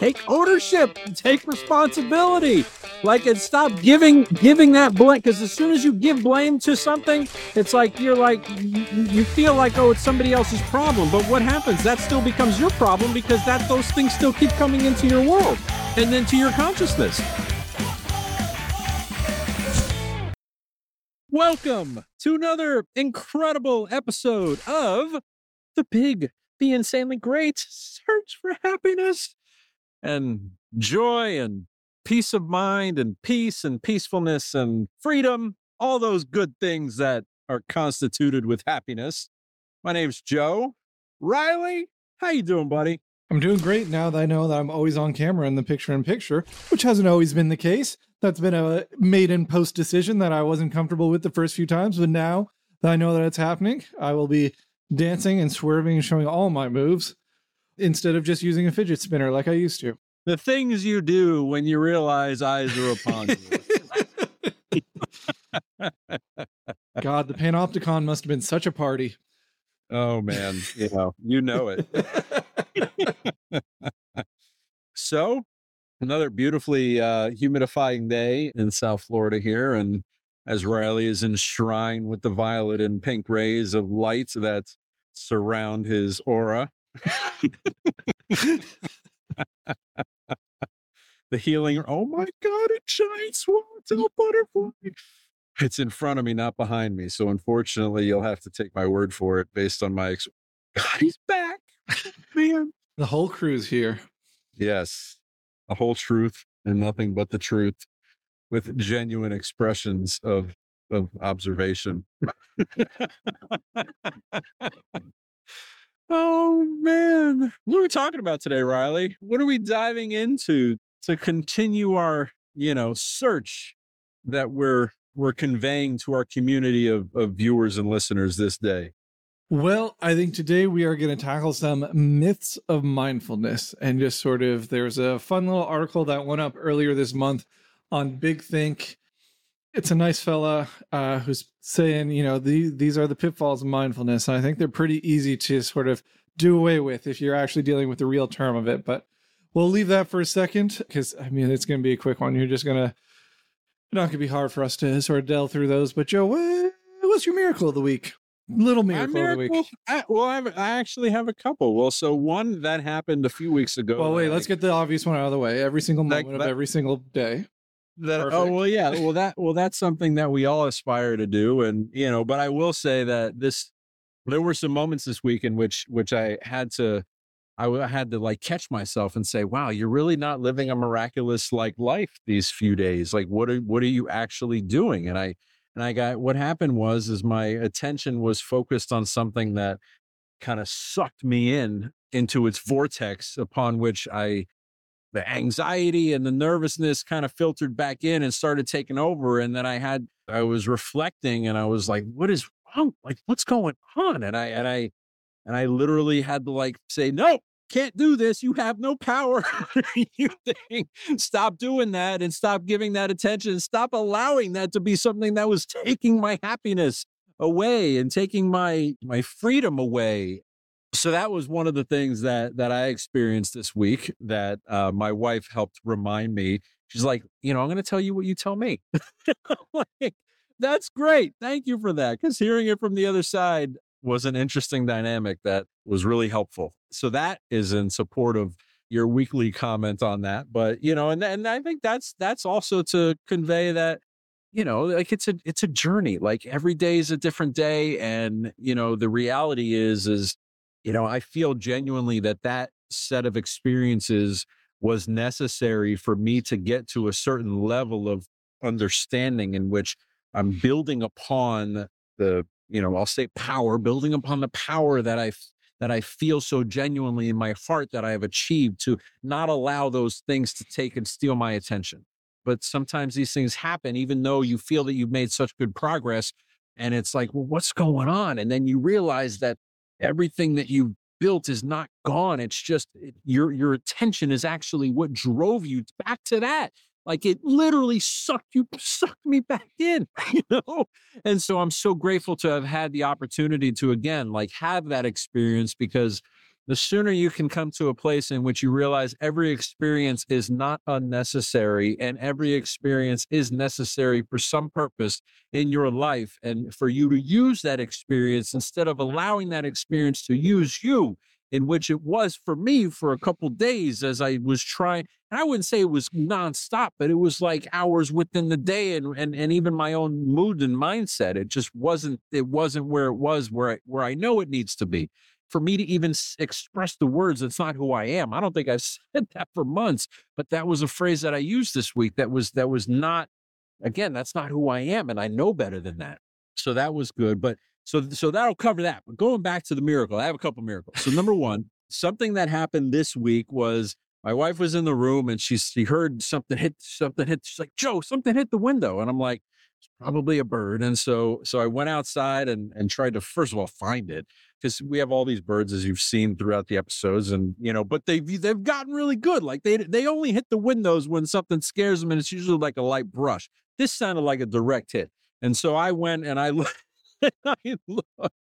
take ownership, take responsibility. Like and stop giving giving that blame because as soon as you give blame to something, it's like you're like you, you feel like oh it's somebody else's problem. But what happens? That still becomes your problem because that those things still keep coming into your world and then to your consciousness. Welcome to another incredible episode of the Big Be Insanely Great Search for Happiness and Joy and Peace of Mind and Peace and Peacefulness and Freedom, all those good things that are constituted with happiness. My name's Joe. Riley, how you doing, buddy? I'm doing great now that I know that I'm always on camera in the picture in picture, which hasn't always been the case. That's been a made in post decision that I wasn't comfortable with the first few times, but now that I know that it's happening, I will be dancing and swerving and showing all my moves instead of just using a fidget spinner like I used to. The things you do when you realize eyes are upon you. God, the Panopticon must have been such a party. Oh man, you know, you know it. so, another beautifully uh, humidifying day in South Florida here, and as Riley is enshrined with the violet and pink rays of light that surround his aura. The healing. Oh my God, a giant swallowtail butterfly. It's in front of me, not behind me. So unfortunately, you'll have to take my word for it based on my. Ex- God, he's back, man. The whole crew's here. Yes, the whole truth and nothing but the truth, with genuine expressions of of observation. oh man, what are we talking about today, Riley? What are we diving into to continue our, you know, search that we're we're conveying to our community of, of viewers and listeners this day? Well, I think today we are going to tackle some myths of mindfulness and just sort of there's a fun little article that went up earlier this month on Big Think. It's a nice fella uh, who's saying, you know, the, these are the pitfalls of mindfulness. And I think they're pretty easy to sort of do away with if you're actually dealing with the real term of it. But we'll leave that for a second because, I mean, it's going to be a quick one. You're just going to, not going to be hard for us to sort of delve through those. But Joe, what, what's your miracle of the week? Little miracle, miracle, of the week. I, well, I, I, actually have a couple. Well, so one that happened a few weeks ago. Well, wait, let's get the obvious one out of the way. Every single moment that, of every single day. That, oh well, yeah. Well, that well, that's something that we all aspire to do, and you know. But I will say that this, there were some moments this week in which which I had to, I had to like catch myself and say, "Wow, you're really not living a miraculous like life these few days. Like, what are what are you actually doing?" And I and I got what happened was is my attention was focused on something that kind of sucked me in into its vortex upon which I the anxiety and the nervousness kind of filtered back in and started taking over and then I had I was reflecting and I was like what is wrong like what's going on and I and I and I literally had to like say no can't do this. You have no power. you think, stop doing that and stop giving that attention. Stop allowing that to be something that was taking my happiness away and taking my my freedom away. So that was one of the things that that I experienced this week that uh, my wife helped remind me. She's like, you know, I'm going to tell you what you tell me. like, that's great. Thank you for that. Because hearing it from the other side, was an interesting dynamic that was really helpful. So that is in support of your weekly comment on that. But you know, and and I think that's that's also to convey that you know like it's a it's a journey like every day is a different day and you know the reality is is you know i feel genuinely that that set of experiences was necessary for me to get to a certain level of understanding in which i'm building upon the you know, I'll say power, building upon the power that I that I feel so genuinely in my heart that I have achieved to not allow those things to take and steal my attention. But sometimes these things happen, even though you feel that you've made such good progress. And it's like, well, what's going on? And then you realize that everything that you built is not gone. It's just your your attention is actually what drove you back to that. Like it literally sucked you, sucked me back in, you know? And so I'm so grateful to have had the opportunity to again, like have that experience because the sooner you can come to a place in which you realize every experience is not unnecessary and every experience is necessary for some purpose in your life. And for you to use that experience instead of allowing that experience to use you, in which it was for me for a couple days as I was trying. I wouldn't say it was nonstop, but it was like hours within the day and, and, and even my own mood and mindset. It just wasn't, it wasn't where it was where I, where I know it needs to be for me to even express the words, it's not who I am. I don't think I've said that for months, but that was a phrase that I used this week. That was that was not. Again, that's not who I am, and I know better than that. So that was good. But so so that'll cover that. But going back to the miracle, I have a couple miracles. So number one, something that happened this week was my wife was in the room and she she heard something hit something hit. She's like, Joe, something hit the window, and I'm like, probably a bird. And so so I went outside and and tried to first of all find it because we have all these birds as you've seen throughout the episodes and you know but they've they've gotten really good like they they only hit the windows when something scares them and it's usually like a light brush this sounded like a direct hit and so i went and i looked and I looked,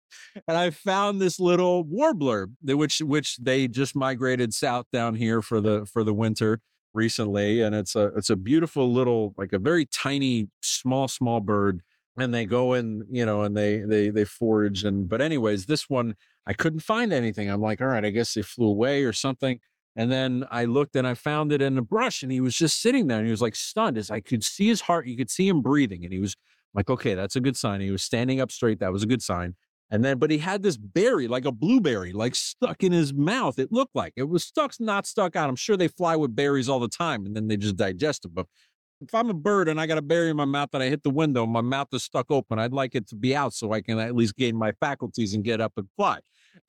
and I found this little warbler, which which they just migrated south down here for the for the winter recently, and it's a it's a beautiful little like a very tiny small small bird and they go in, you know, and they they they forage and but anyways, this one I couldn't find anything. I'm like, all right, I guess they flew away or something. And then I looked and I found it in the brush and he was just sitting there and he was like stunned as I could see his heart. You could see him breathing and he was like, okay, that's a good sign. He was standing up straight. That was a good sign. And then, but he had this berry, like a blueberry, like stuck in his mouth. It looked like it was stuck, not stuck out. I'm sure they fly with berries all the time and then they just digest them. But if I'm a bird and I got a berry in my mouth and I hit the window, my mouth is stuck open. I'd like it to be out so I can at least gain my faculties and get up and fly.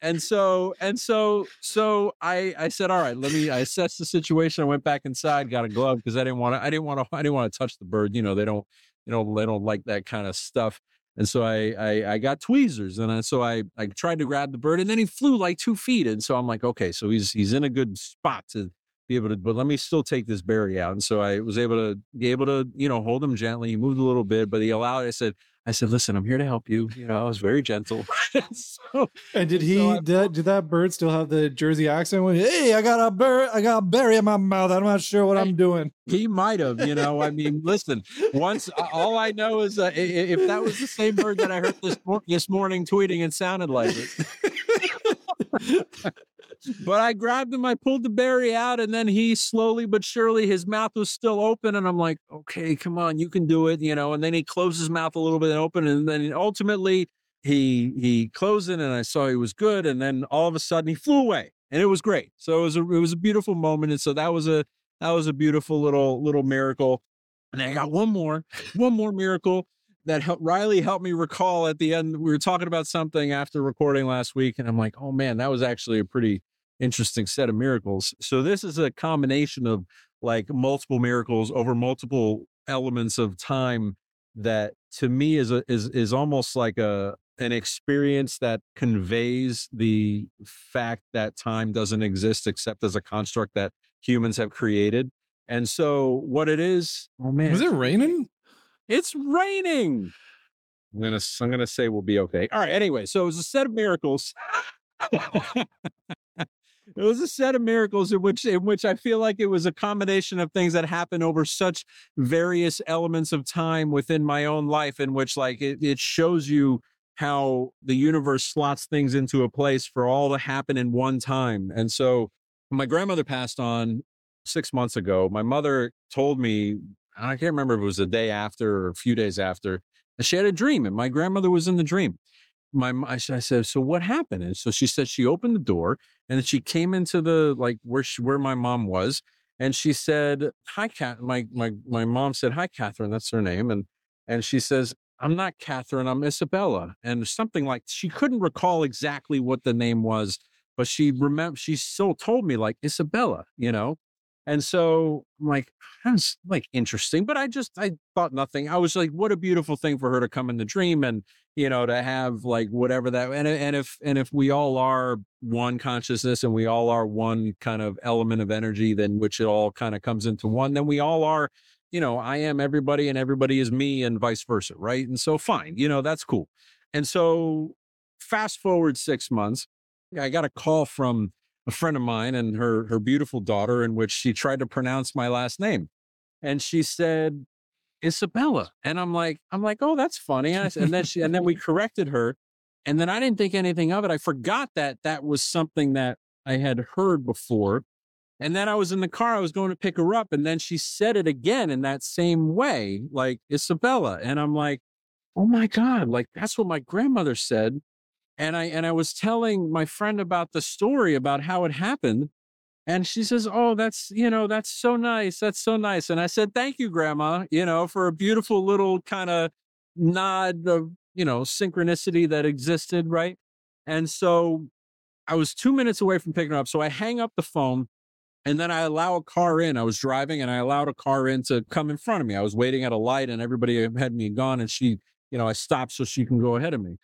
And so, and so, so I, I said, all right, let me, I assessed the situation. I went back inside, got a glove because I didn't want to, I didn't want to, I didn't want to touch the bird. You know, they don't, you know, they don't like that kind of stuff. And so I, I, I got tweezers and I, so I, I tried to grab the bird and then he flew like two feet. And so I'm like, okay, so he's, he's in a good spot to, be able to, but let me still take this berry out. And so I was able to be able to, you know, hold him gently. He moved a little bit, but he allowed, I said, I said, listen, I'm here to help you. You know, I was very gentle. so, and did he, so did, did, that bird still have the Jersey accent when, hey, I got a bird, I got a berry in my mouth. I'm not sure what I'm doing. He might have, you know, I mean, listen, once, all I know is uh, if that was the same bird that I heard this, this morning tweeting, it sounded like it but I grabbed him, I pulled the berry out, and then he slowly but surely, his mouth was still open. And I'm like, okay, come on, you can do it, you know. And then he closed his mouth a little bit and open. And then ultimately he he closed it and I saw he was good. And then all of a sudden he flew away. And it was great. So it was a it was a beautiful moment. And so that was a that was a beautiful little little miracle. And I got one more, one more miracle that helped Riley helped me recall at the end. We were talking about something after recording last week, and I'm like, oh man, that was actually a pretty interesting set of miracles. So this is a combination of like multiple miracles over multiple elements of time that to me is a is is almost like a an experience that conveys the fact that time doesn't exist except as a construct that humans have created. And so what it is, oh man. Was it raining? It's raining. I'm gonna I'm gonna say we'll be okay. All right. Anyway, so it was a set of miracles. it was a set of miracles in which in which I feel like it was a combination of things that happened over such various elements of time within my own life in which like it, it shows you how the universe slots things into a place for all to happen in one time. And so my grandmother passed on six months ago. My mother told me, I can't remember if it was a day after or a few days after, she had a dream and my grandmother was in the dream my I said, so what happened? And so she said she opened the door and then she came into the like where she, where my mom was, and she said, "Hi, Cat." My my my mom said, "Hi, Catherine." That's her name, and and she says, "I'm not Catherine. I'm Isabella," and something like she couldn't recall exactly what the name was, but she remember she still told me like Isabella, you know. And so I'm like, that's like interesting, but I just I thought nothing. I was like, what a beautiful thing for her to come in the dream and you know to have like whatever that and and if and if we all are one consciousness and we all are one kind of element of energy, then which it all kind of comes into one, then we all are, you know, I am everybody and everybody is me and vice versa, right? And so fine, you know, that's cool. And so fast forward six months, I got a call from a friend of mine and her her beautiful daughter, in which she tried to pronounce my last name, and she said Isabella, and I'm like, I'm like, oh, that's funny, and, I, and then she and then we corrected her, and then I didn't think anything of it. I forgot that that was something that I had heard before. And then I was in the car, I was going to pick her up, and then she said it again in that same way, like Isabella. And I'm like, oh my God, like that's what my grandmother said. And I and I was telling my friend about the story about how it happened. And she says, Oh, that's, you know, that's so nice. That's so nice. And I said, Thank you, Grandma, you know, for a beautiful little kind of nod of, you know, synchronicity that existed. Right. And so I was two minutes away from picking her up. So I hang up the phone and then I allow a car in. I was driving and I allowed a car in to come in front of me. I was waiting at a light and everybody had me gone. And she, you know, I stopped so she can go ahead of me.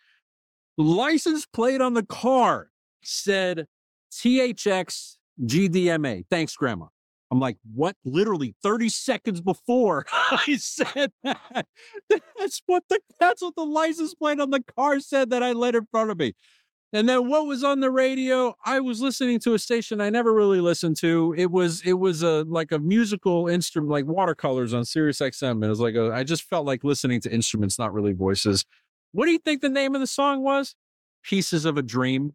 License plate on the car said THX GDMA. Thanks, Grandma. I'm like, what? Literally 30 seconds before I said that. That's what the that's what the license plate on the car said that I let in front of me. And then what was on the radio? I was listening to a station I never really listened to. It was it was a like a musical instrument, like watercolors on Sirius XM. It was like a I just felt like listening to instruments, not really voices. What do you think the name of the song was? Pieces of a Dream.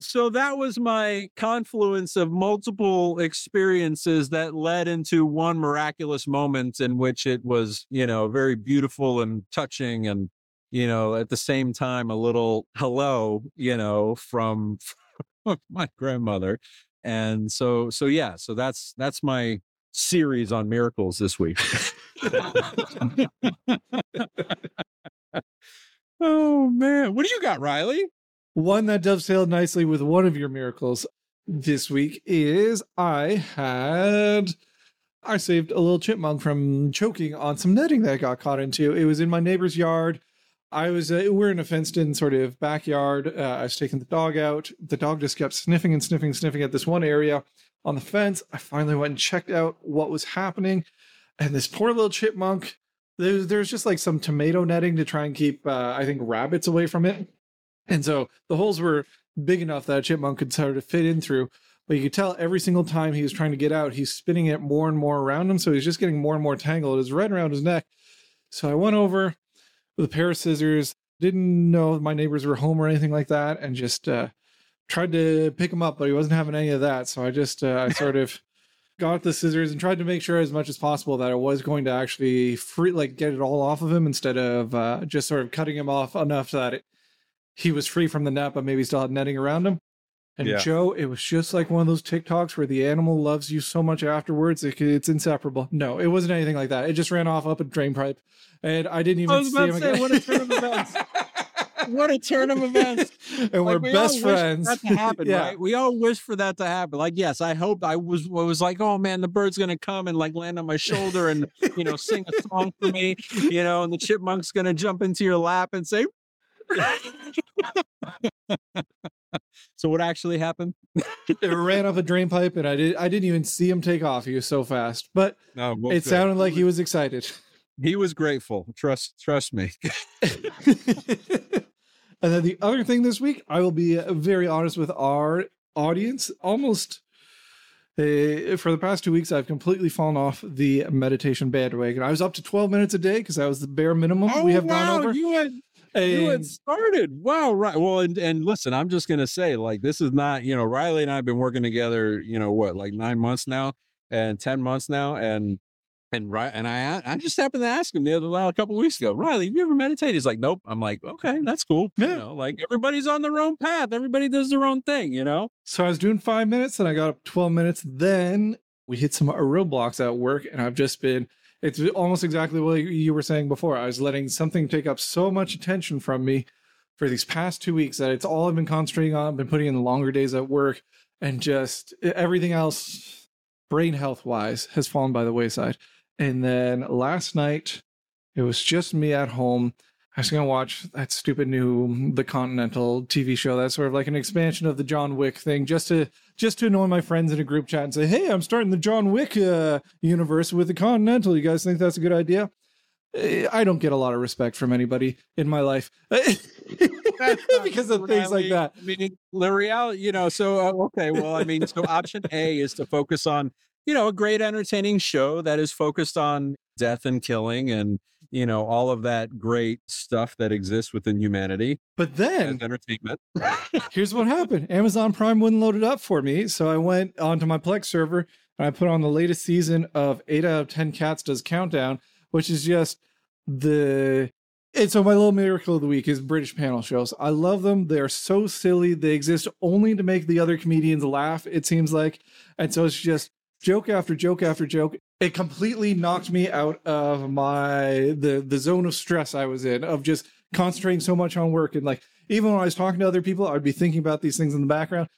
so that was my confluence of multiple experiences that led into one miraculous moment in which it was, you know, very beautiful and touching and you know, at the same time, a little hello, you know, from, from my grandmother. And so, so yeah, so that's, that's my series on miracles this week. oh man. What do you got, Riley? One that dovetailed nicely with one of your miracles this week is I had I saved a little chipmunk from choking on some netting that I got caught into. It was in my neighbor's yard. I was uh, we're in a fenced in sort of backyard. Uh, I was taking the dog out. The dog just kept sniffing and sniffing, and sniffing at this one area on the fence. I finally went and checked out what was happening, and this poor little chipmunk. There's there's just like some tomato netting to try and keep uh, I think rabbits away from it, and so the holes were big enough that a chipmunk could sort of fit in through. But you could tell every single time he was trying to get out, he's spinning it more and more around him. So he's just getting more and more tangled. It's right around his neck. So I went over, with a pair of scissors. Didn't know my neighbors were home or anything like that, and just uh, tried to pick him up, but he wasn't having any of that. So I just uh, I sort of got the scissors and tried to make sure as much as possible that I was going to actually free like get it all off of him instead of uh, just sort of cutting him off enough that it, he was free from the net, but maybe still had netting around him. And yeah. Joe, it was just like one of those TikToks where the animal loves you so much afterwards, it, it's inseparable. No, it wasn't anything like that. It just ran off up a drain pipe, and I didn't even I see him say, again. What a turn of events! what a turn of events! and like, we're we best friends. that to happen, yeah. right? We all wish for that to happen. Like, yes, I hope I was I was like, oh man, the bird's gonna come and like land on my shoulder and you know sing a song for me, you know, and the chipmunk's gonna jump into your lap and say. so what actually happened? it ran off a drain pipe, and I did. I didn't even see him take off. He was so fast, but no, well, it good. sounded like he was excited. He was grateful. Trust, trust me. and then the other thing this week, I will be uh, very honest with our audience. Almost uh, for the past two weeks, I've completely fallen off the meditation bandwagon. I was up to 12 minutes a day because that was the bare minimum oh, we have wow, gone over. You had and, you had started. Wow, right. Well, and and listen, I'm just gonna say, like, this is not, you know, Riley and I have been working together, you know, what, like nine months now and 10 months now. And and right, and I I just happened to ask him the other a couple weeks ago, Riley, have you ever meditated? He's like, Nope. I'm like, okay, that's cool. Yeah. You know, like everybody's on their own path. Everybody does their own thing, you know. So I was doing five minutes and I got up 12 minutes. Then we hit some uh, roadblocks at work, and I've just been it's almost exactly what you were saying before. I was letting something take up so much attention from me for these past two weeks that it's all I've been concentrating on. I've been putting in the longer days at work and just everything else, brain health wise, has fallen by the wayside. And then last night, it was just me at home. I was gonna watch that stupid new The Continental TV show. That's sort of like an expansion of the John Wick thing, just to just to annoy my friends in a group chat and say, "Hey, I'm starting the John Wick uh, universe with The Continental. You guys think that's a good idea?" Eh, I don't get a lot of respect from anybody in my life. because of things like that. I mean, the reality, you know. So uh, okay, well, I mean, so option A is to focus on, you know, a great entertaining show that is focused on death and killing and you know all of that great stuff that exists within humanity. But then entertainment. here's what happened: Amazon Prime wouldn't load it up for me, so I went onto my Plex server and I put on the latest season of Eight Out of Ten Cats Does Countdown, which is just the and so my little miracle of the week is British panel shows. I love them. They are so silly. They exist only to make the other comedians laugh, it seems like. And so it's just joke after joke after joke. It completely knocked me out of my the the zone of stress I was in of just concentrating so much on work and like even when I was talking to other people, I'd be thinking about these things in the background.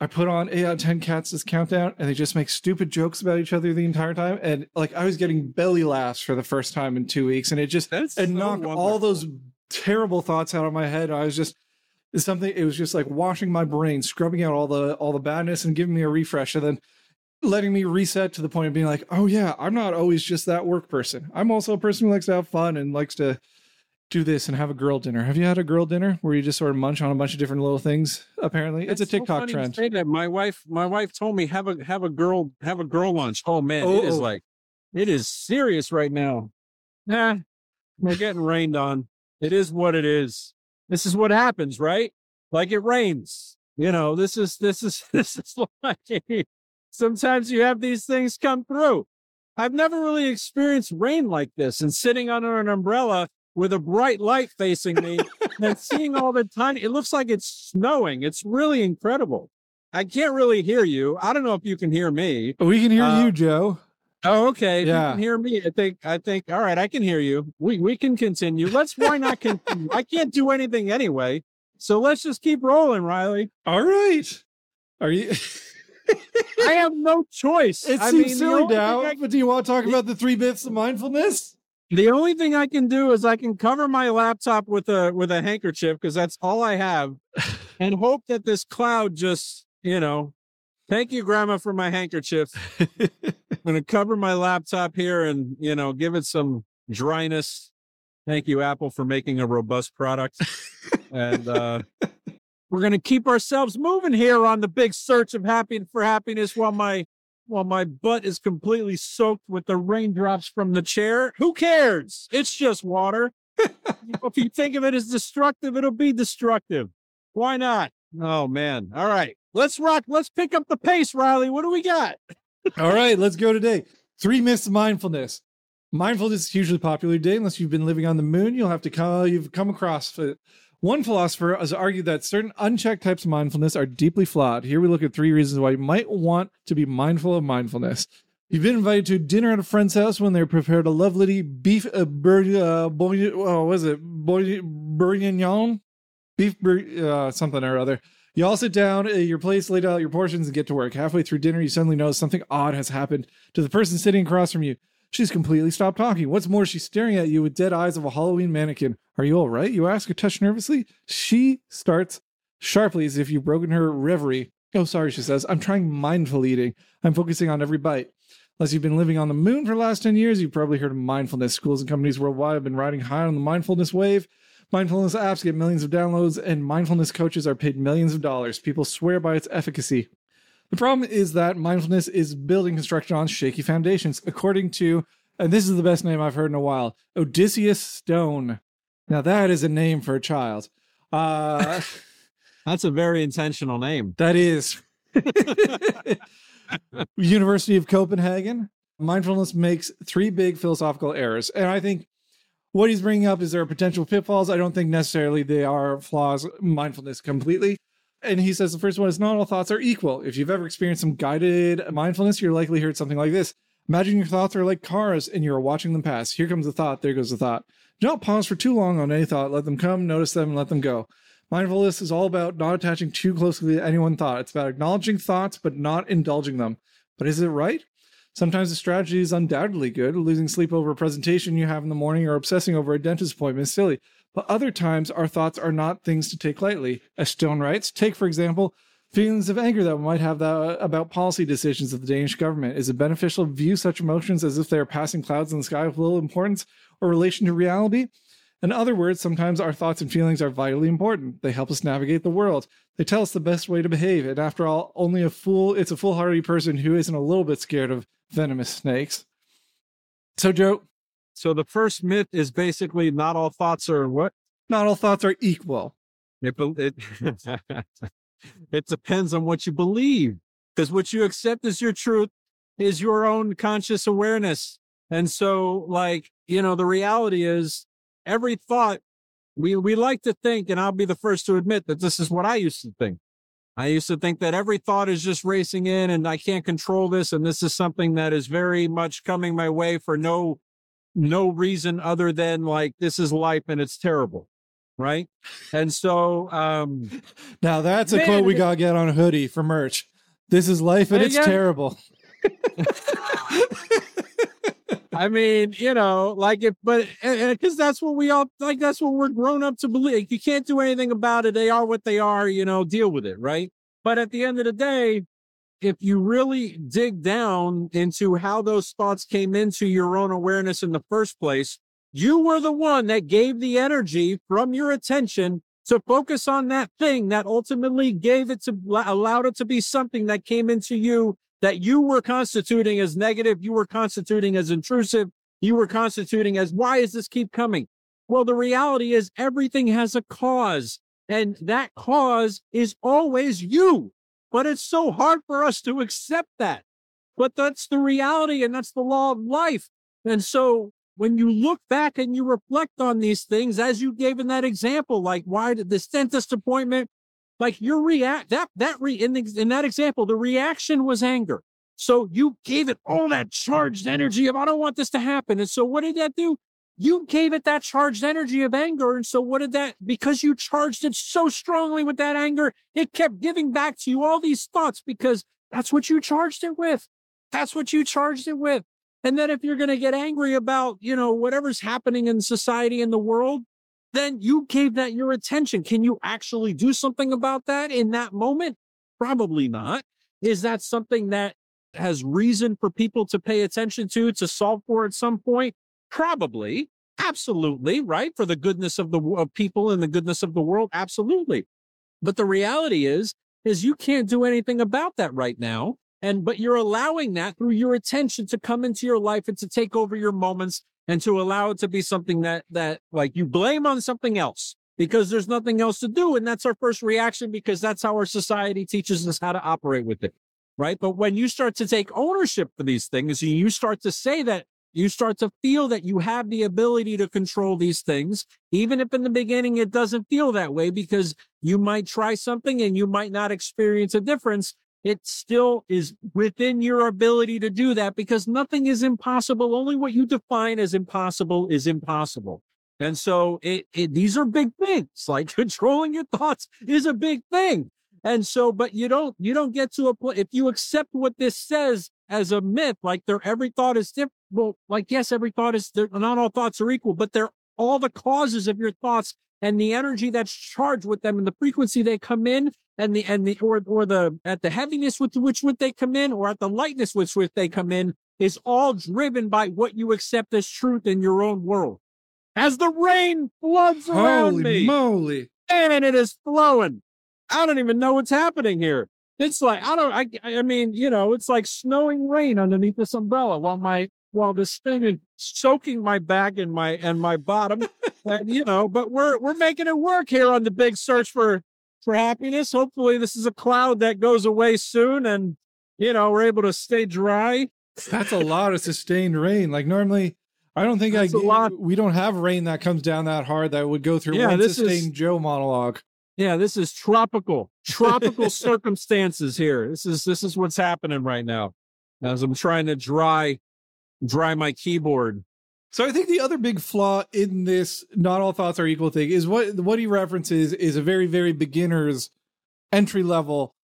I put on eight out of ten cats this countdown, and they just make stupid jokes about each other the entire time. And like I was getting belly laughs for the first time in two weeks, and it just That's it so knocked all those terrible thoughts out of my head. I was just it's something. It was just like washing my brain, scrubbing out all the all the badness, and giving me a refresh, and then letting me reset to the point of being like, oh yeah, I'm not always just that work person. I'm also a person who likes to have fun and likes to do this and have a girl dinner. Have you had a girl dinner where you just sort of munch on a bunch of different little things? Apparently, it's a That's so TikTok funny trend. say that. My wife, my wife told me have a have a girl have a girl lunch. Oh man, it is Oh. like it is serious right now. Nah, we're getting rained on. It is what it is. This is what happens, right? Like it rains. You know, this is this is this is like sometimes you have these things come through. I've never really experienced rain like this and sitting under an umbrella with a bright light facing me and seeing all the tiny it looks like it's snowing. It's really incredible. I can't really hear you. I don't know if you can hear me. We can hear Uh, you, Joe. Oh, okay. If Yeah. you can hear me. I think I think all right, I can hear you. We we can continue. Let's why not continue? I can't do anything anyway. So let's just keep rolling, Riley. All right. Are you? I have no choice. It I seems mean, silly now, but do you want to talk about the three myths of mindfulness? The only thing I can do is I can cover my laptop with a with a handkerchief because that's all I have, and hope that this cloud just you know. Thank you, Grandma, for my handkerchief. I'm gonna cover my laptop here and you know give it some dryness. Thank you, Apple, for making a robust product, and uh, we're gonna keep ourselves moving here on the big search of happy for happiness while my while my butt is completely soaked with the raindrops from the chair. Who cares? It's just water. if you think of it as destructive, it'll be destructive. Why not? Oh man. All right. Let's rock. Let's pick up the pace, Riley. What do we got? All right, let's go today. Three myths of mindfulness. Mindfulness is hugely popular today. Unless you've been living on the moon, you'll have to come, you've come across it. One philosopher has argued that certain unchecked types of mindfulness are deeply flawed. Here we look at three reasons why you might want to be mindful of mindfulness. You've been invited to dinner at a friend's house when they prepared a lovely beef uh, bur- uh, boy, oh, what is it? Bourguignon? Beef, bur- uh, something or other. You all sit down at your place, lay out your portions, and get to work. Halfway through dinner, you suddenly notice something odd has happened to the person sitting across from you. She's completely stopped talking. What's more, she's staring at you with dead eyes of a Halloween mannequin. Are you all right? You ask her, touch nervously. She starts sharply as if you've broken her reverie. Oh, sorry, she says. I'm trying mindful eating. I'm focusing on every bite. Unless you've been living on the moon for the last 10 years, you've probably heard of mindfulness. Schools and companies worldwide have been riding high on the mindfulness wave. Mindfulness apps get millions of downloads, and mindfulness coaches are paid millions of dollars. People swear by its efficacy. The problem is that mindfulness is building construction on shaky foundations, according to, and this is the best name I've heard in a while, Odysseus Stone. Now, that is a name for a child. Uh, That's a very intentional name. that is University of Copenhagen. Mindfulness makes three big philosophical errors. And I think what he's bringing up is there are potential pitfalls. I don't think necessarily they are flaws, mindfulness completely. And he says the first one is not all thoughts are equal. If you've ever experienced some guided mindfulness, you're likely heard something like this. Imagine your thoughts are like cars and you're watching them pass. Here comes the thought, there goes the thought. Do not pause for too long on any thought. Let them come, notice them, and let them go. Mindfulness is all about not attaching too closely to any one thought. It's about acknowledging thoughts, but not indulging them. But is it right? Sometimes the strategy is undoubtedly good. Losing sleep over a presentation you have in the morning or obsessing over a dentist appointment is silly. But other times, our thoughts are not things to take lightly. As Stone writes, take, for example, feelings of anger that we might have that, uh, about policy decisions of the Danish government. Is it beneficial to view such emotions as if they are passing clouds in the sky with little importance or relation to reality? In other words, sometimes our thoughts and feelings are vitally important. They help us navigate the world. They tell us the best way to behave. And after all, only a fool, it's a foolhardy person who isn't a little bit scared of venomous snakes. So, Joe. So the first myth is basically not all thoughts are what? Not all thoughts are equal. It, it, it depends on what you believe. Because what you accept as your truth is your own conscious awareness. And so, like, you know, the reality is every thought we we like to think, and I'll be the first to admit that this is what I used to think. I used to think that every thought is just racing in and I can't control this. And this is something that is very much coming my way for no no reason other than like this is life and it's terrible. Right. And so um now that's a man, quote we gotta get on a hoodie for merch. This is life and it's terrible. I mean, you know, like if, but because that's what we all like, that's what we're grown up to believe. You can't do anything about it. They are what they are, you know, deal with it, right? But at the end of the day, if you really dig down into how those thoughts came into your own awareness in the first place, you were the one that gave the energy from your attention to focus on that thing that ultimately gave it to allowed it to be something that came into you that you were constituting as negative, you were constituting as intrusive, you were constituting as why does this keep coming? Well, the reality is everything has a cause, and that cause is always you. But it's so hard for us to accept that. But that's the reality, and that's the law of life. And so when you look back and you reflect on these things, as you gave in that example, like why did this dentist appointment? Like your react that that re in, the, in that example, the reaction was anger. So you gave it all that charged energy of I don't want this to happen. And so what did that do? You gave it that charged energy of anger. And so what did that because you charged it so strongly with that anger, it kept giving back to you all these thoughts because that's what you charged it with. That's what you charged it with. And then if you're going to get angry about, you know, whatever's happening in society in the world, then you gave that your attention. Can you actually do something about that in that moment? Probably not. Is that something that has reason for people to pay attention to, to solve for at some point? Probably. Absolutely. Right. For the goodness of the of people and the goodness of the world. Absolutely. But the reality is, is you can't do anything about that right now. And, but you're allowing that through your attention to come into your life and to take over your moments and to allow it to be something that that like you blame on something else because there's nothing else to do and that's our first reaction because that's how our society teaches us how to operate with it right but when you start to take ownership for these things you start to say that you start to feel that you have the ability to control these things even if in the beginning it doesn't feel that way because you might try something and you might not experience a difference it still is within your ability to do that because nothing is impossible. Only what you define as impossible is impossible. And so it, it, these are big things. Like controlling your thoughts is a big thing. And so, but you don't, you don't get to a point, if you accept what this says as a myth, like there, every thought is different. Well, like, yes, every thought is, not all thoughts are equal, but they're all the causes of your thoughts and the energy that's charged with them and the frequency they come in and the and the or or the at the heaviness with which would they come in or at the lightness with which they come in is all driven by what you accept as truth in your own world. As the rain floods around Holy me, moly, and it is flowing. I don't even know what's happening here. It's like I don't. I I mean, you know, it's like snowing rain underneath this umbrella while my while this thing is soaking my back and my and my bottom. and, you know, but we're we're making it work here on the big search for for happiness. Hopefully, this is a cloud that goes away soon, and you know we're able to stay dry. That's a lot of sustained rain. Like normally, I don't think That's I we don't have rain that comes down that hard that would go through yeah, one sustained is, Joe monologue. Yeah, this is tropical, tropical circumstances here. This is this is what's happening right now as I'm trying to dry dry my keyboard. So I think the other big flaw in this not all thoughts are equal thing is what what he references is a very very beginner's entry level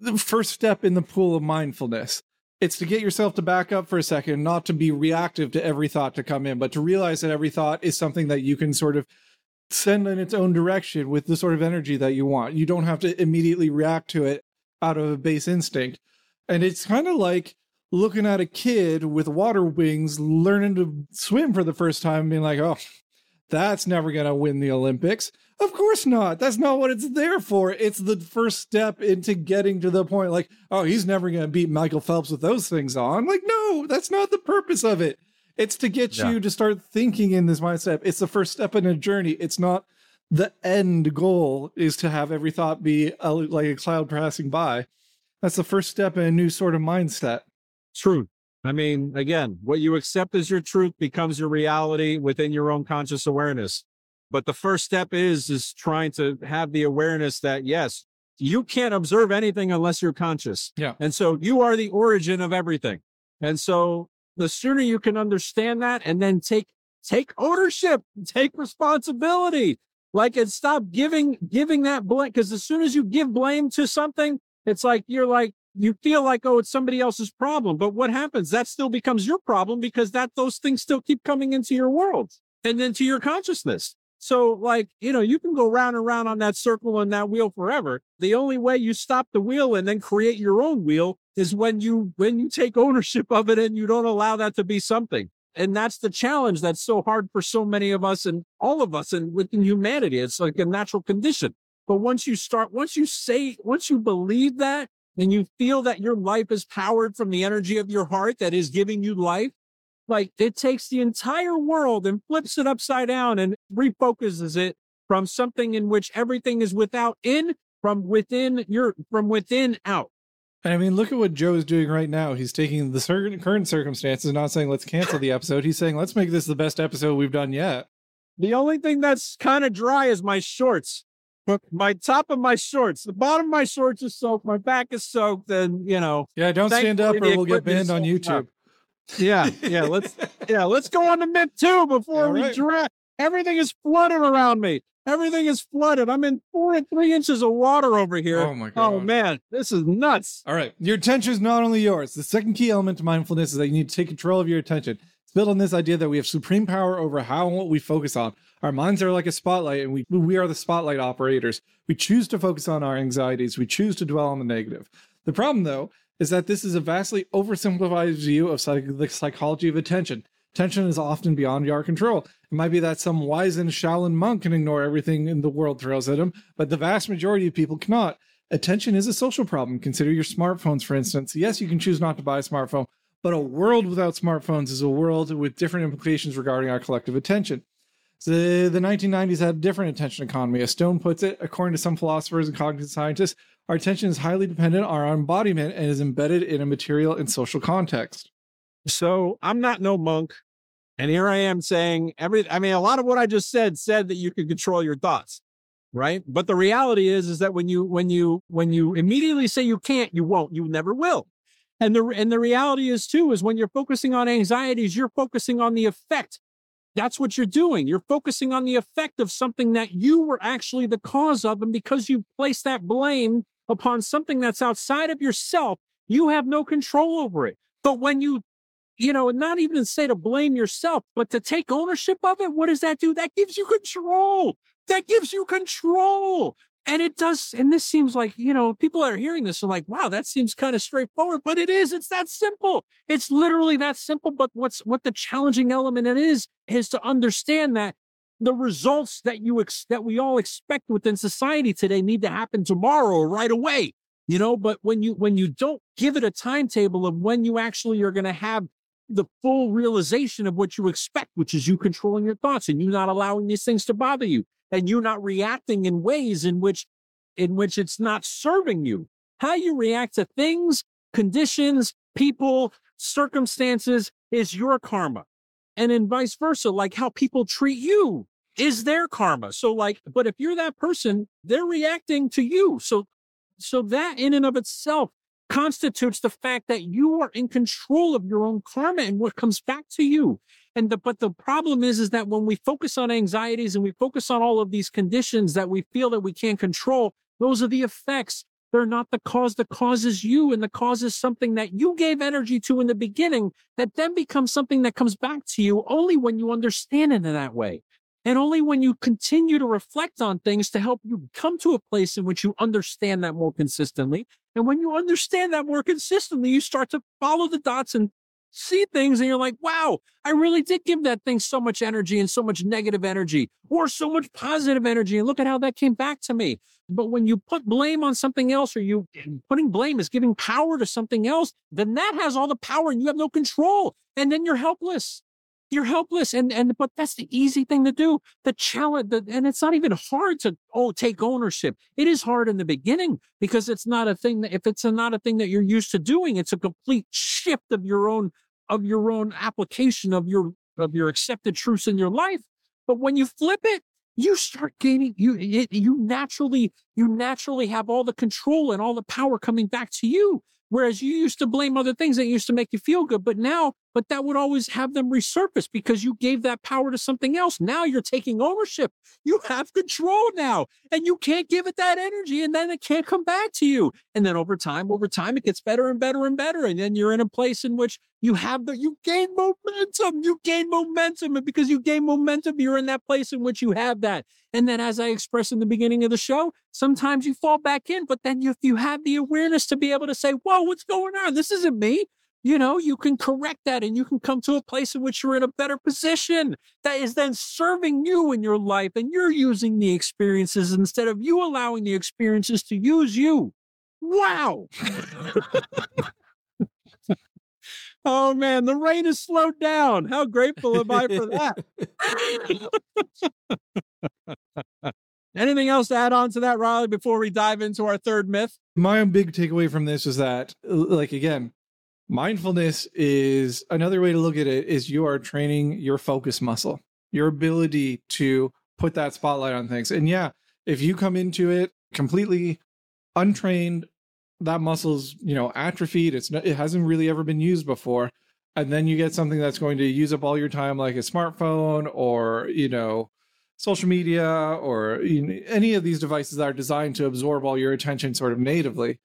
the first step in the pool of mindfulness. It's to get yourself to back up for a second, not to be reactive to every thought to come in, but to realize that every thought is something that you can sort of send in its own direction with the sort of energy that you want. You don't have to immediately react to it out of a base instinct. And it's kind of like looking at a kid with water wings learning to swim for the first time, and being like, oh, That's never going to win the Olympics. Of course not. That's not what it's there for. It's the first step into getting to the point like, oh, he's never going to beat Michael Phelps with those things on. Like, no, that's not the purpose of it. It's to get yeah. you to start thinking in this mindset. It's the first step in a journey. It's not the end goal is to have every thought be a, like a cloud passing by. That's the first step in a new sort of mindset. Truth. I mean, again, what you accept as your truth becomes your reality within your own conscious awareness. But the first step is is trying to have the awareness that yes, you can't observe anything unless you're conscious. Yeah. And so you are the origin of everything. And so the sooner you can understand that and then take take ownership, take responsibility. Like and stop giving giving that blame because as soon as you give blame to something, it's like you're like you feel like oh it's somebody else's problem. But what happens? That still becomes your problem because that those things still keep coming into your world and into your consciousness so like you know you can go round and round on that circle and that wheel forever. The only way you stop the wheel and then create your own wheel is when you when you take ownership of it and you don't allow that to be something. And that's the challenge that's so hard for so many of us and all of us and within humanity. It's like a natural condition. But once you start once you say once you believe that and you feel that your life is powered from the energy of your heart that is giving you life, like it takes the entire world and flips it upside down and refocuses it from something in which everything is without in from within your from within out. I mean, look at what Joe is doing right now. He's taking the certain current circumstances, not saying let's cancel the episode. He's saying let's make this the best episode we've done yet. The only thing that's kind of dry is my shorts my top of my shorts, the bottom of my shorts is soaked, my back is soaked, and you know. Yeah, don't stand up or we'll get banned on YouTube. Yeah, yeah, let's yeah, let's go on to Myth two before All we right. draft. Everything is flooded around me. Everything is flooded. I'm in four and three inches of water over here. Oh my god. Oh man, this is nuts. All right. Your attention is not only yours. The second key element to mindfulness is that you need to take control of your attention. It's built on this idea that we have supreme power over how and what we focus on. Our minds are like a spotlight, and we, we are the spotlight operators. We choose to focus on our anxieties, we choose to dwell on the negative. The problem, though, is that this is a vastly oversimplified view of psych- the psychology of attention. Attention is often beyond our control. It might be that some wise and Shaolin monk can ignore everything in the world throws at him, but the vast majority of people cannot. Attention is a social problem. Consider your smartphones, for instance. Yes, you can choose not to buy a smartphone, but a world without smartphones is a world with different implications regarding our collective attention. The, the 1990s had a different attention economy. As Stone puts it, according to some philosophers and cognitive scientists, our attention is highly dependent on our embodiment and is embedded in a material and social context. So I'm not no monk. And here I am saying every, I mean, a lot of what I just said said that you could control your thoughts, right? But the reality is, is that when you, when you, when you immediately say you can't, you won't, you never will. And the, and the reality is too, is when you're focusing on anxieties, you're focusing on the effect that's what you're doing. You're focusing on the effect of something that you were actually the cause of. And because you place that blame upon something that's outside of yourself, you have no control over it. But when you, you know, not even say to blame yourself, but to take ownership of it, what does that do? That gives you control. That gives you control. And it does, and this seems like, you know, people that are hearing this are like, wow, that seems kind of straightforward, but it is. It's that simple. It's literally that simple. But what's what the challenging element it is, is to understand that the results that you ex- that we all expect within society today need to happen tomorrow or right away. You know, but when you when you don't give it a timetable of when you actually are going to have the full realization of what you expect, which is you controlling your thoughts and you not allowing these things to bother you and you not reacting in ways in which in which it's not serving you. How you react to things, conditions, people, circumstances is your karma. And in vice versa, like how people treat you is their karma. So like, but if you're that person, they're reacting to you. So, so that in and of itself constitutes the fact that you are in control of your own karma and what comes back to you. And the, but the problem is, is that when we focus on anxieties and we focus on all of these conditions that we feel that we can't control, those are the effects. They're not the cause. The cause is you. And the cause is something that you gave energy to in the beginning that then becomes something that comes back to you only when you understand it in that way. And only when you continue to reflect on things to help you come to a place in which you understand that more consistently. And when you understand that more consistently, you start to follow the dots and see things and you're like, wow, I really did give that thing so much energy and so much negative energy or so much positive energy. And look at how that came back to me. But when you put blame on something else or you putting blame is giving power to something else, then that has all the power and you have no control. And then you're helpless you're helpless and and but that's the easy thing to do the challenge the, and it's not even hard to oh take ownership it is hard in the beginning because it's not a thing that if it's not a thing that you're used to doing it's a complete shift of your own of your own application of your of your accepted truths in your life but when you flip it you start gaining you it, you naturally you naturally have all the control and all the power coming back to you Whereas you used to blame other things that used to make you feel good, but now, but that would always have them resurface because you gave that power to something else. Now you're taking ownership. You have control now, and you can't give it that energy, and then it can't come back to you. And then over time, over time, it gets better and better and better. And then you're in a place in which you have the, you gain momentum. You gain momentum. And because you gain momentum, you're in that place in which you have that. And then, as I expressed in the beginning of the show, sometimes you fall back in, but then if you have the awareness to be able to say, whoa, what's going on? This isn't me. You know, you can correct that and you can come to a place in which you're in a better position that is then serving you in your life and you're using the experiences instead of you allowing the experiences to use you. Wow. oh man, the rain has slowed down. How grateful am I for that? Anything else to add on to that, Riley, before we dive into our third myth? My big takeaway from this is that, like, again, mindfulness is another way to look at it is you are training your focus muscle, your ability to put that spotlight on things. And yeah, if you come into it completely untrained, that muscle's, you know, atrophied, it's not, it hasn't really ever been used before. And then you get something that's going to use up all your time, like a smartphone or, you know, social media or you know, any of these devices that are designed to absorb all your attention sort of natively,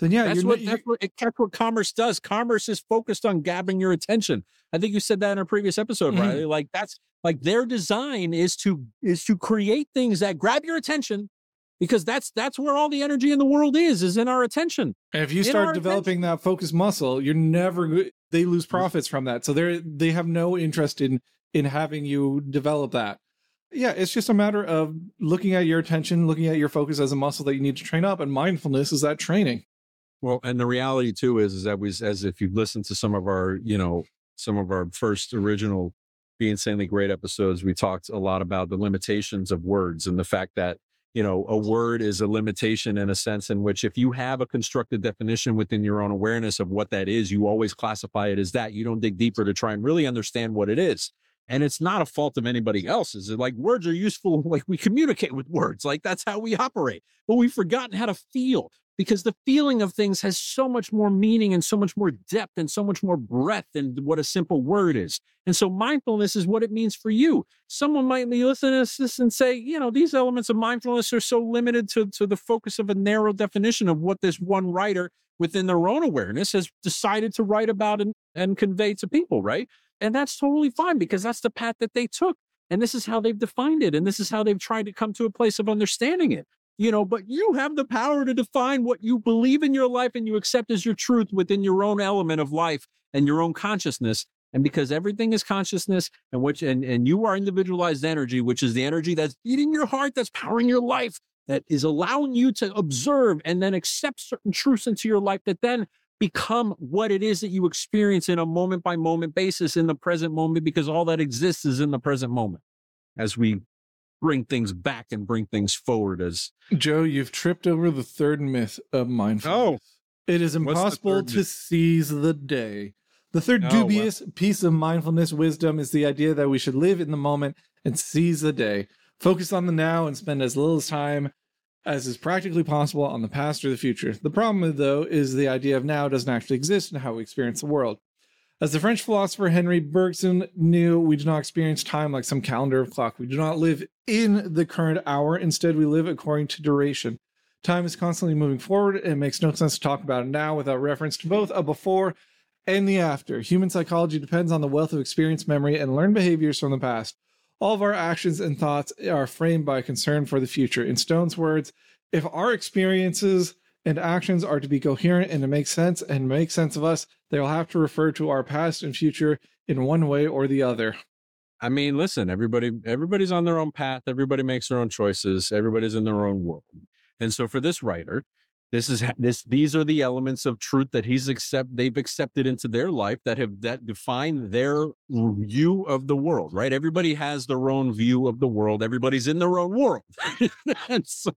then yeah, that's what that's what, that's what commerce does. Commerce is focused on grabbing your attention. I think you said that in a previous episode, mm-hmm. right? Like that's like their design is to is to create things that grab your attention because that's that's where all the energy in the world is is in our attention. And if you start developing attention. that focus muscle, you're never they lose profits from that. So they're they have no interest in in having you develop that yeah, it's just a matter of looking at your attention, looking at your focus as a muscle that you need to train up, and mindfulness is that training. Well, and the reality too is, is that we, as if you've listened to some of our, you know, some of our first original Be Insanely Great episodes, we talked a lot about the limitations of words and the fact that, you know, a word is a limitation in a sense in which if you have a constructed definition within your own awareness of what that is, you always classify it as that. You don't dig deeper to try and really understand what it is and it's not a fault of anybody else's. Like words are useful, like we communicate with words, like that's how we operate. But we've forgotten how to feel because the feeling of things has so much more meaning and so much more depth and so much more breadth than what a simple word is. And so mindfulness is what it means for you. Someone might be listening to this and say, you know, these elements of mindfulness are so limited to, to the focus of a narrow definition of what this one writer within their own awareness has decided to write about and, and convey to people, right? And that's totally fine because that's the path that they took. And this is how they've defined it. And this is how they've tried to come to a place of understanding it. You know, but you have the power to define what you believe in your life and you accept as your truth within your own element of life and your own consciousness. And because everything is consciousness and which and, and you are individualized energy, which is the energy that's beating your heart, that's powering your life, that is allowing you to observe and then accept certain truths into your life that then become what it is that you experience in a moment by moment basis in the present moment because all that exists is in the present moment as we bring things back and bring things forward as Joe you've tripped over the third myth of mindfulness. Oh. It is impossible to myth? seize the day. The third oh, dubious piece of mindfulness wisdom is the idea that we should live in the moment and seize the day. Focus on the now and spend as little time as is practically possible on the past or the future. The problem, though, is the idea of now doesn't actually exist in how we experience the world. As the French philosopher Henri Bergson knew, we do not experience time like some calendar of clock. We do not live in the current hour. Instead, we live according to duration. Time is constantly moving forward, and it makes no sense to talk about it now without reference to both a before and the after. Human psychology depends on the wealth of experience, memory, and learned behaviors from the past. All of our actions and thoughts are framed by concern for the future. In Stone's words, if our experiences and actions are to be coherent and to make sense and make sense of us, they will have to refer to our past and future in one way or the other. I mean, listen, everybody everybody's on their own path, everybody makes their own choices, everybody's in their own world. And so for this writer, this is this these are the elements of truth that he's accept they've accepted into their life that have that define their view of the world right? Everybody has their own view of the world. Everybody's in their own world. And so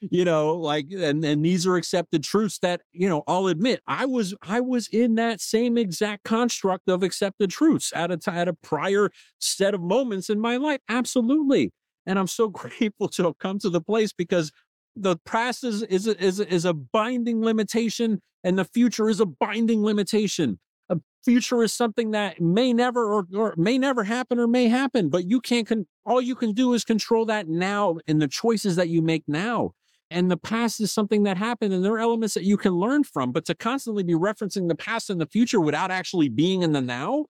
you know like and and these are accepted truths that you know i'll admit i was i was in that same exact construct of accepted truths at a at a prior set of moments in my life absolutely. And i'm so grateful to have come to the place because the past is is is is a binding limitation and the future is a binding limitation. A future is something that may never or, or may never happen or may happen but you can't con- all you can do is control that now and the choices that you make now and the past is something that happened and there are elements that you can learn from but to constantly be referencing the past and the future without actually being in the now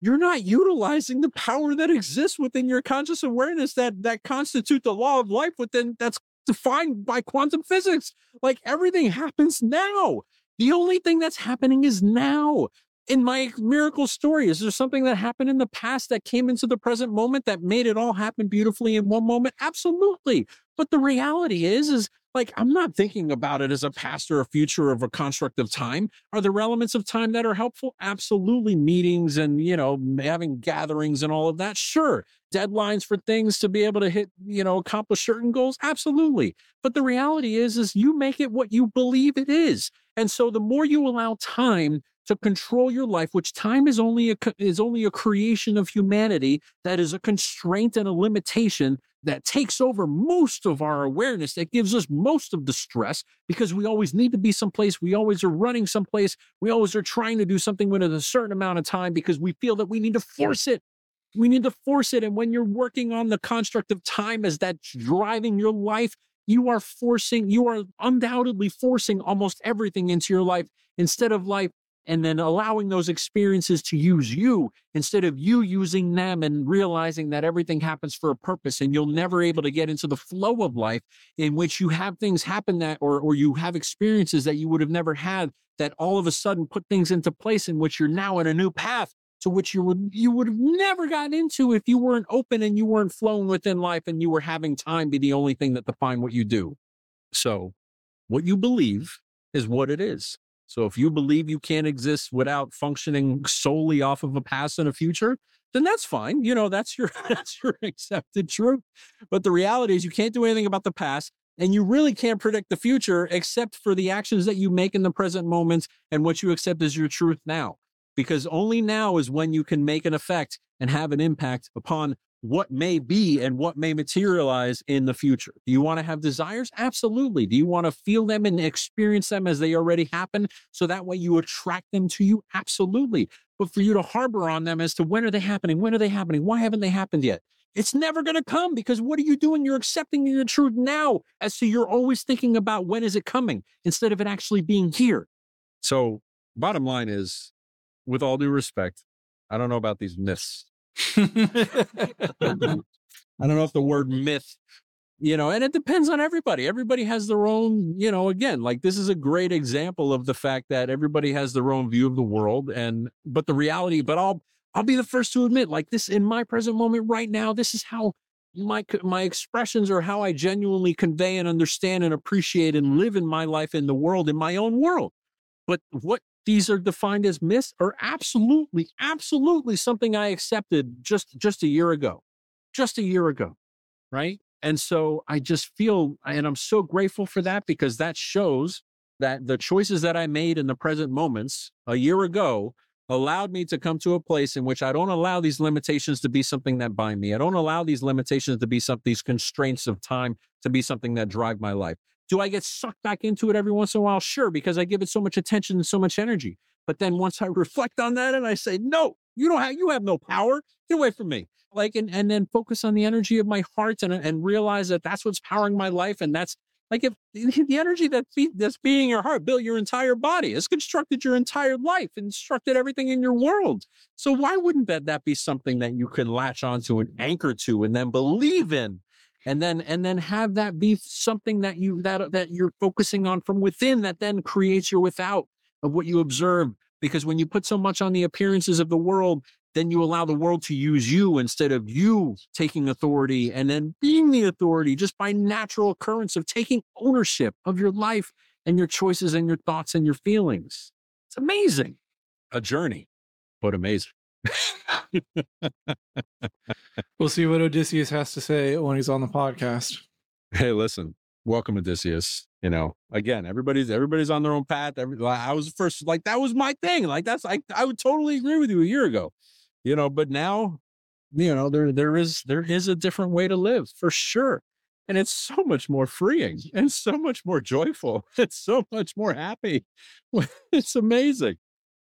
you're not utilizing the power that exists within your conscious awareness that that constitute the law of life within that's defined by quantum physics. Like everything happens now. The only thing that's happening is now. In my miracle story, is there something that happened in the past that came into the present moment that made it all happen beautifully in one moment? Absolutely. But the reality is, is like I'm not thinking about it as a past or a future of a construct of time. Are there elements of time that are helpful? Absolutely. Meetings and, you know, having gatherings and all of that. Sure. Deadlines for things to be able to hit, you know, accomplish certain goals. Absolutely. But the reality is, is you make it what you believe it is. And so the more you allow time to control your life, which time is only a is only a creation of humanity that is a constraint and a limitation that takes over most of our awareness, that gives us most of the stress because we always need to be someplace, we always are running someplace, we always are trying to do something within a certain amount of time because we feel that we need to force it. We need to force it. And when you're working on the construct of time as that driving your life, you are forcing, you are undoubtedly forcing almost everything into your life instead of life and then allowing those experiences to use you instead of you using them and realizing that everything happens for a purpose and you'll never able to get into the flow of life in which you have things happen that or or you have experiences that you would have never had that all of a sudden put things into place in which you're now in a new path to which you would you would have never gotten into if you weren't open and you weren't flowing within life and you were having time be the only thing that define what you do. So what you believe is what it is so if you believe you can't exist without functioning solely off of a past and a future, then that's fine. You know, that's your that's your accepted truth. But the reality is you can't do anything about the past and you really can't predict the future except for the actions that you make in the present moment and what you accept as your truth now. Because only now is when you can make an effect and have an impact upon what may be and what may materialize in the future. Do you want to have desires? Absolutely. Do you want to feel them and experience them as they already happen so that way you attract them to you? Absolutely. But for you to harbor on them as to when are they happening? When are they happening? Why haven't they happened yet? It's never going to come because what are you doing? You're accepting the truth now as to you're always thinking about when is it coming instead of it actually being here. So, bottom line is, with all due respect, I don't know about these myths I don't know if the word myth, you know, and it depends on everybody. Everybody has their own, you know, again, like this is a great example of the fact that everybody has their own view of the world. And, but the reality, but I'll, I'll be the first to admit, like this in my present moment right now, this is how my my expressions are how I genuinely convey and understand and appreciate and live in my life in the world in my own world. But what these are defined as myths are absolutely, absolutely something I accepted just just a year ago, just a year ago, right? And so I just feel, and I'm so grateful for that because that shows that the choices that I made in the present moments a year ago allowed me to come to a place in which I don't allow these limitations to be something that bind me. I don't allow these limitations to be some these constraints of time to be something that drive my life. Do I get sucked back into it every once in a while? Sure, because I give it so much attention and so much energy. But then once I reflect on that and I say, no, you don't have, you have no power. Get away from me. Like, and, and then focus on the energy of my heart and, and realize that that's what's powering my life. And that's like if the energy that be, that's being your heart built your entire body, has constructed your entire life, instructed everything in your world. So why wouldn't that, that be something that you can latch onto and anchor to and then believe in and then and then have that be something that you that that you're focusing on from within that then creates your without of what you observe because when you put so much on the appearances of the world then you allow the world to use you instead of you taking authority and then being the authority just by natural occurrence of taking ownership of your life and your choices and your thoughts and your feelings. It's amazing. A journey, but amazing. We'll see what Odysseus has to say when he's on the podcast. Hey, listen, welcome Odysseus. You know, again, everybody's everybody's on their own path. Every, I was the first like that was my thing. Like that's like I would totally agree with you a year ago. You know, but now, you know, there there is there is a different way to live for sure. And it's so much more freeing and so much more joyful. It's so much more happy. It's amazing.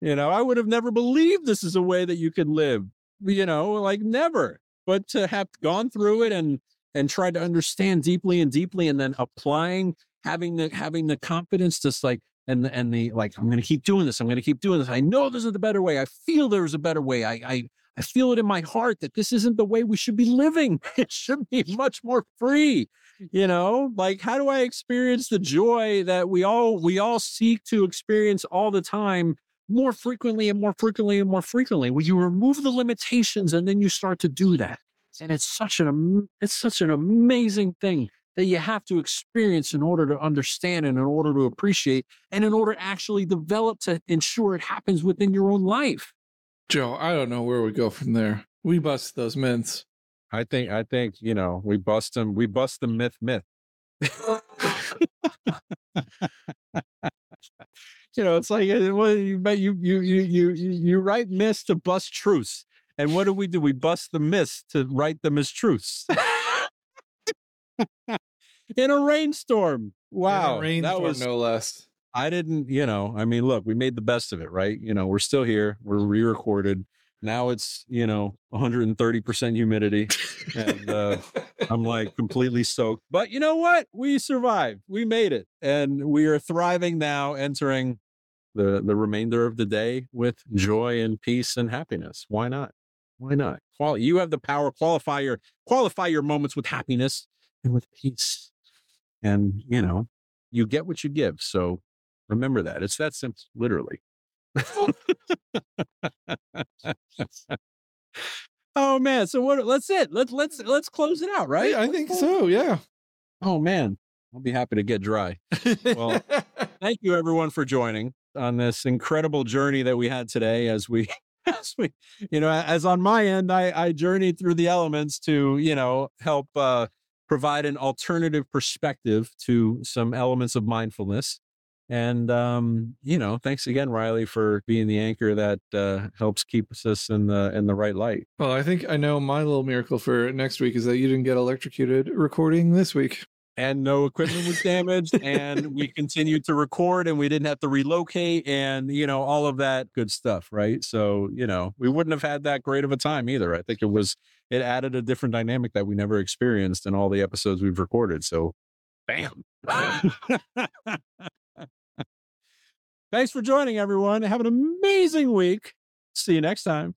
You know, I would have never believed this is a way that you could live, you know, like never. But to have gone through it and and tried to understand deeply and deeply and then applying, having the having the confidence to like and and the like, I'm going to keep doing this. I'm going to keep doing this. I know this is the better way. I feel there's a better way. I, I I feel it in my heart that this isn't the way we should be living. It should be much more free. You know, like how do I experience the joy that we all we all seek to experience all the time more frequently and more frequently and more frequently. When you remove the limitations and then you start to do that. And it's such an it's such an amazing thing that you have to experience in order to understand and in order to appreciate and in order to actually develop to ensure it happens within your own life. Joe, I don't know where we go from there. We bust those myths. I think I think, you know, we bust them we bust the myth myth. you know, it's like uh, well, you you you you you you write myths to bust truths, and what do we do? We bust the myths to write them as truths. In a rainstorm. Wow, a rainstorm, that was no less. I didn't, you know. I mean, look, we made the best of it, right? You know, we're still here. We're re-recorded. Now it's you know 130 percent humidity, and uh, I'm like completely soaked. But you know what? We survived. We made it, and we are thriving now, entering the the remainder of the day with joy and peace and happiness. Why not? Why not? Qual- you have the power. Qualify your qualify your moments with happiness and with peace, and you know you get what you give. So remember that it's that simple, literally. oh man! So what? Let's it. Let's let's let's close it out, right? I think so. Yeah. Oh man, I'll be happy to get dry. Well, thank you everyone for joining on this incredible journey that we had today as we as we you know as on my end i i journeyed through the elements to you know help uh provide an alternative perspective to some elements of mindfulness and um, you know, thanks again, Riley, for being the anchor that uh, helps keep us in the in the right light. Well, I think I know my little miracle for next week is that you didn't get electrocuted recording this week. And no equipment was damaged, and we continued to record, and we didn't have to relocate, and you know all of that good stuff, right? So you know we wouldn't have had that great of a time either. I think it was it added a different dynamic that we never experienced in all the episodes we've recorded. So, bam. Thanks for joining, everyone. Have an amazing week. See you next time.